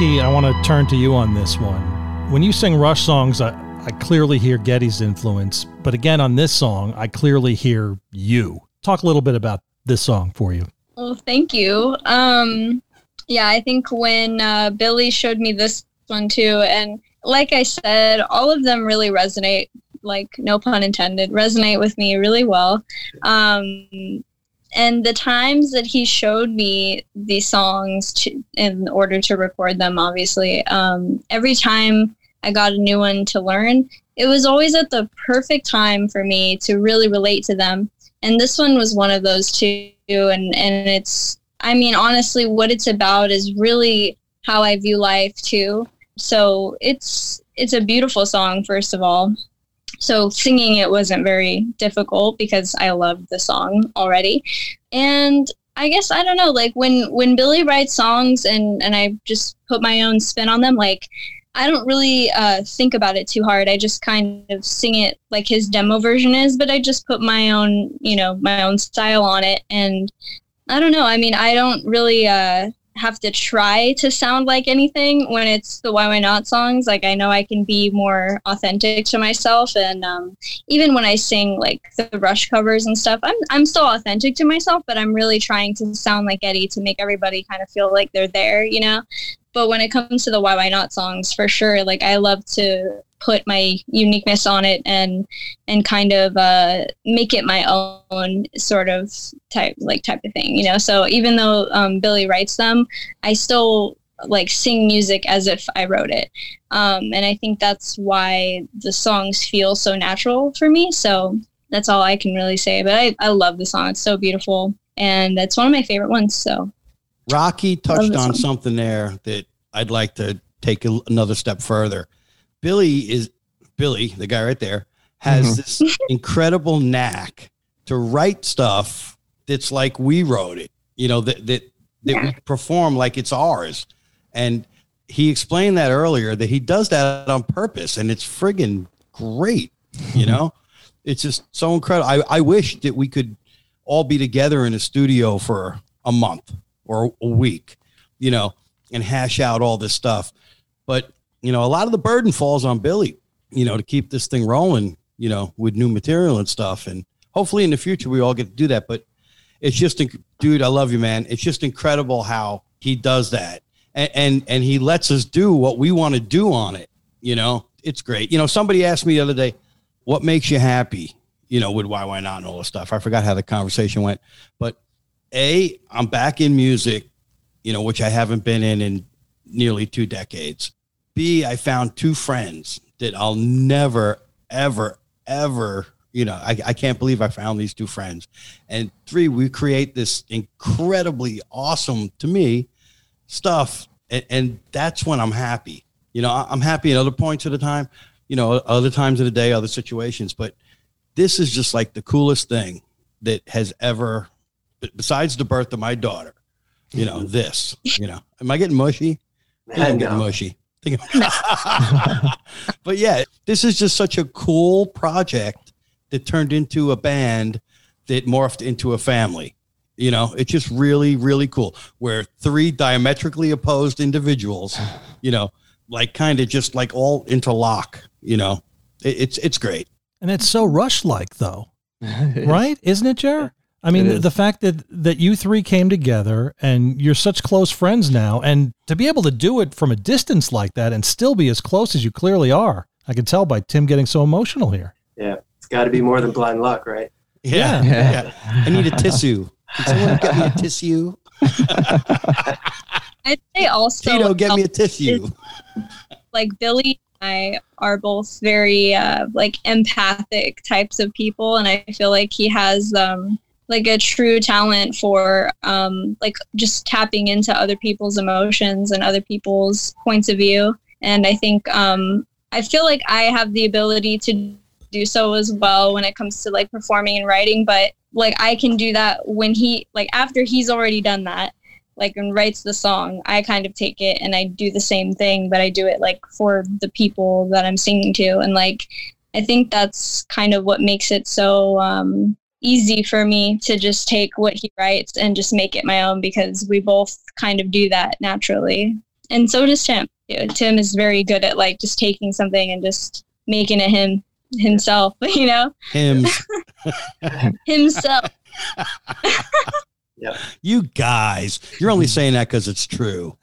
I want to turn to you on this one. When you sing Rush songs, I, I clearly hear Geddy's influence, but again, on this song, I clearly hear you. Talk a little bit about this song for you. Well, thank you. Um, yeah, I think when uh, Billy showed me this one too, and like I said, all of them really resonate. Like no pun intended, resonate with me really well. Um, and the times that he showed me these songs to, in order to record them, obviously, um, every time I got a new one to learn, it was always at the perfect time for me to really relate to them. And this one was one of those too. And, and it's, I mean, honestly, what it's about is really how I view life too. So it's, it's a beautiful song, first of all. So singing it wasn't very difficult because I loved the song already. And I guess I don't know, like when when Billy writes songs and and I just put my own spin on them, like I don't really uh, think about it too hard. I just kind of sing it like his demo version is, but I just put my own, you know, my own style on it. And I don't know. I mean, I don't really uh, have to try to sound like anything when it's the Why Why Not songs. Like I know I can be more authentic to myself, and um, even when I sing like the Rush covers and stuff, I'm I'm still authentic to myself, but I'm really trying to sound like Geddy to make everybody kind of feel like they're there, you know. But when it comes to the Why Why Not songs, for sure, like I love to put my uniqueness on it and and kind of uh, make it my own sort of type like type of thing you know? So even though um, billy writes them i still like sing music as if i wrote it. Um, and i think that's why the songs feel so natural for me. So that's all i can really say but i, I love the song. It's so beautiful and that's one of my favorite ones so. Rocky touched on something there that I'd like to take a, another step further. Billy is Billy, the guy right there, has Mhm. this incredible knack to write stuff that's like we wrote it. You know that that that we perform like it's ours, and he explained that earlier that he does that on purpose, and it's friggin' great. You know, it's just so incredible. I I wish that we could all be together in a studio for a month or a week, you know, and hash out all this stuff. But, you know, a lot of the burden falls on Billy, you know, to keep this thing rolling, you know, with new material and stuff. And hopefully in the future we all get to do that. But it's just, dude, I love you, man. It's just incredible how he does that. And, and, and he lets us do what we want to do on it. You know, it's great. You know, somebody asked me the other day, what makes you happy? You know, with why, why not and all this stuff. I forgot how the conversation went, but a, I'm back in music, you know, which I haven't been in in nearly two decades. B, I found two friends that I'll never, ever, ever, you know, I, I can't believe I found these two friends. And three, we create this incredibly awesome to me stuff. And, and that's when I'm happy. You know, I'm happy at other points of the time, you know, other times of the day, other situations. But this is just like the coolest thing that has ever besides the birth of my daughter, you know, this, you know, am I getting mushy? I I'm getting mushy. I think I'm- but yeah, this is just such a cool project that turned into a band that morphed into a family. You know, it's just really, really cool. Where three diametrically opposed individuals, you know, like kind of just like all interlock. You know, it, it's it's great. And it's so Rush like, though, right? Isn't it, Jer? I mean, the fact that that you three came together and you're such close friends now, and to be able to do it from a distance like that and still be as close as you clearly are, I can tell by Tim getting so emotional here. Yeah, it's got to be more than blind luck, right? Yeah. yeah. I need a tissue. Can someone get me a tissue? i'd say also Tito, get me a tissue. like Billy and I are both very uh, like empathic types of people, and I feel like he has um, like a true talent for um, like just tapping into other people's emotions and other people's points of view. And I think um, I feel like I have the ability to do so as well when it comes to like performing and writing, but like I can do that when he like after he's already done that like and writes the song i kind of take it and i do the same thing but i do it like for the people that i'm singing to and like i think that's kind of what makes it so um easy for me to just take what he writes and just make it my own because we both kind of do that naturally and so does Tim. Tim is very good at like just taking something and just making it him himself. You know, Him, himself. you guys, you're only saying that because it's true.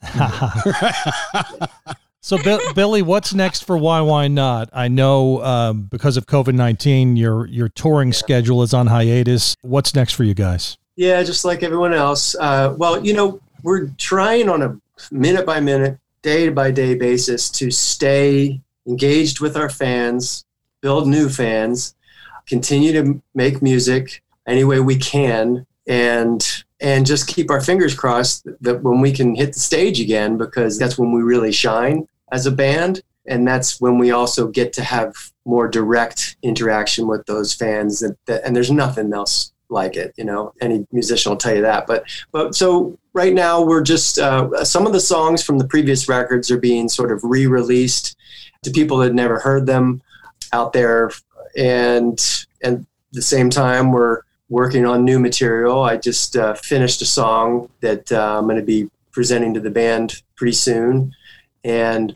So, Bi- Billy, what's next for Why Why Not? I know um, because of COVID nineteen, your your touring schedule is on hiatus. What's next for you guys? Yeah, just like everyone else. Uh, well, you know, we're trying on a minute by minute, day by day basis to stay engaged with our fans, build new fans, continue to make music any way we can, and and just keep our fingers crossed that when we can hit the stage again, because that's when we really shine as a band, and that's when we also get to have more direct interaction with those fans. That and there's nothing else like it you know any musician will tell you that but but so right now we're just uh, some of the songs from the previous records are being sort of re-released to people that never heard them out there and and at the same time we're working on new material i just uh, finished a song that uh, i'm going to be presenting to the band pretty soon and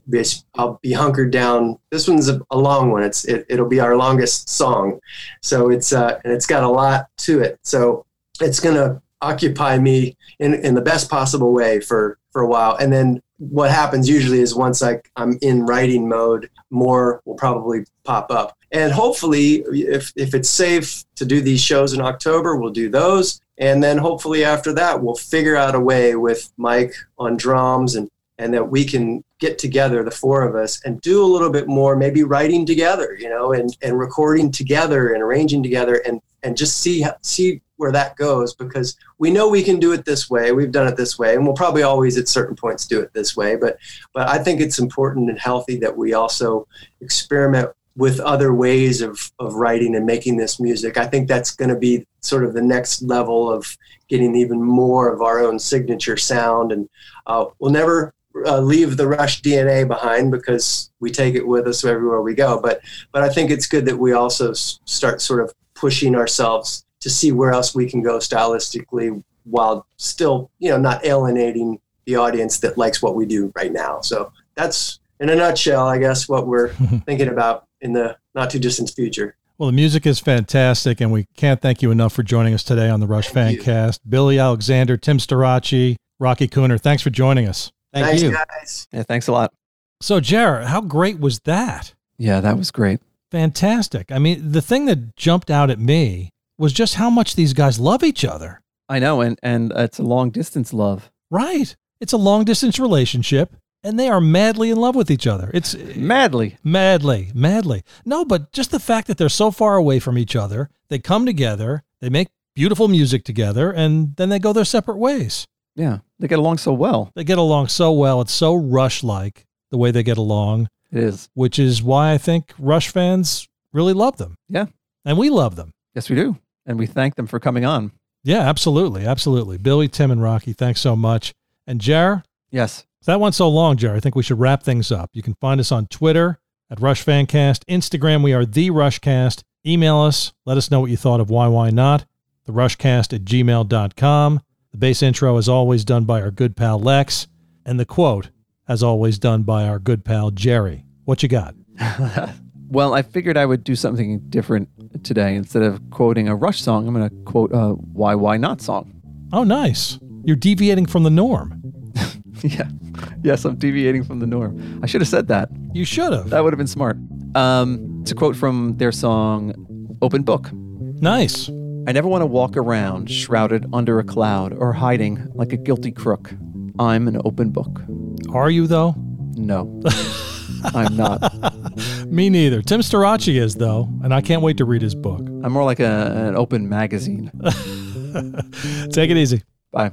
I'll be hunkered down. This one's a, a long one. It's it, it'll be our longest song, so it's uh, and it's got a lot to it. So it's gonna occupy me in in the best possible way for for a while. And then what happens usually is once I I'm in writing mode, more will probably pop up. And hopefully, if if it's safe to do these shows in October, we'll do those. And then hopefully after that, we'll figure out a way with Mike on drums and and that we can get together, the four of us, and do a little bit more, maybe writing together, you know, and, and recording together and arranging together and, and just see, see where that goes because we know we can do it this way. We've done it this way, and we'll probably always at certain points do it this way. But, but I think it's important and healthy that we also experiment with other ways of, of writing and making this music. I think that's going to be sort of the next level of getting even more of our own signature sound. And uh, we'll never uh, leave the Rush DNA behind because we take it with us everywhere we go. But but I think it's good that we also s- start sort of pushing ourselves to see where else we can go stylistically while still you know not alienating the audience that likes what we do right now. So that's in a nutshell, I guess, what we're thinking about in the not too distant future. Well, the music is fantastic, and we can't thank you enough for joining us today on the Rush Thank you. Fancast. Billy Alexander, Tim Starachi, Rocky Cooner, thanks for joining us. Thank Thanks, you. guys. Yeah, thanks a lot. So, Jared, how great was that? Yeah, that was great. Fantastic. I mean, the thing that jumped out at me was just how much these guys love each other. I know, and and it's a long distance love. Right. It's a long distance relationship, and they are madly in love with each other. It's Madly. madly, madly. No, but just the fact that they're so far away from each other, they come together, they make beautiful music together, and then they go their separate ways. Yeah, they get along so well. They get along so well. It's so Rush like the way they get along, It is. which is why I think Rush fans really love them. Yeah. And we love them. Yes, we do, and we thank them for coming on. Yeah, absolutely. Absolutely. Billy, Tim, and Rocky, thanks so much. And Jar, Yes. that went so long, Jar. I think we should wrap things up. You can find us on Twitter at Rush Fancast, Instagram, we are the Rushcast. Email us, let us know what you thought of Why Why Not, the Rushcast at gmail.com. The bass intro is always done by our good pal Lex, and the quote, as always, done by our good pal Jerry. What you got? Well, I figured I would do something different today. Instead of quoting a Rush song, I'm going to quote a Why Why Not song. Oh, nice. You're deviating from the norm. yeah. Yes, I'm deviating from the norm. I should have said that. You should have. That would have been smart. Um, it's a quote from their song Open Book. Nice. I never want to walk around shrouded under a cloud or hiding like a guilty crook. I'm an open book. Are you, though? No, I'm not. Me neither. Tim Starachi is, though, and I can't wait to read his book. I'm more like a, an open magazine. Take it easy. Bye.